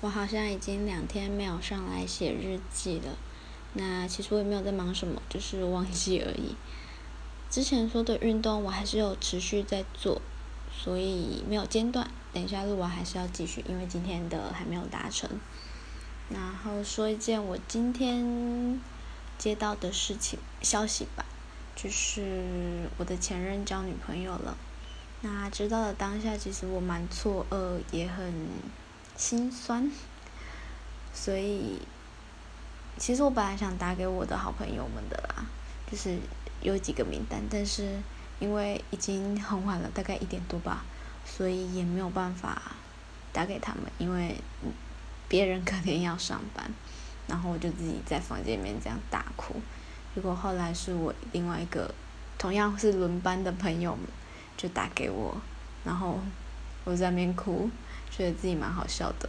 我好像已经两天没有上来写日记了。那其实我也没有在忙什么，就是忘记而已。之前说的运动我还是有持续在做，所以没有间断。等一下录完还是要继续，因为今天的还没有达成。然后说一件我今天接到的事情消息吧，就是我的前任交女朋友了。那知道的当下，其实我蛮错愕，也很心酸。所以，其实我本来想打给我的好朋友们的啦，就是有几个名单，但是因为已经很晚了，大概一点多吧，所以也没有办法打给他们，因为别人肯定要上班，然后我就自己在房间里面这样大哭。结果后来是我另外一个同样是轮班的朋友们。就打给我，然后我在那边哭，觉得自己蛮好笑的。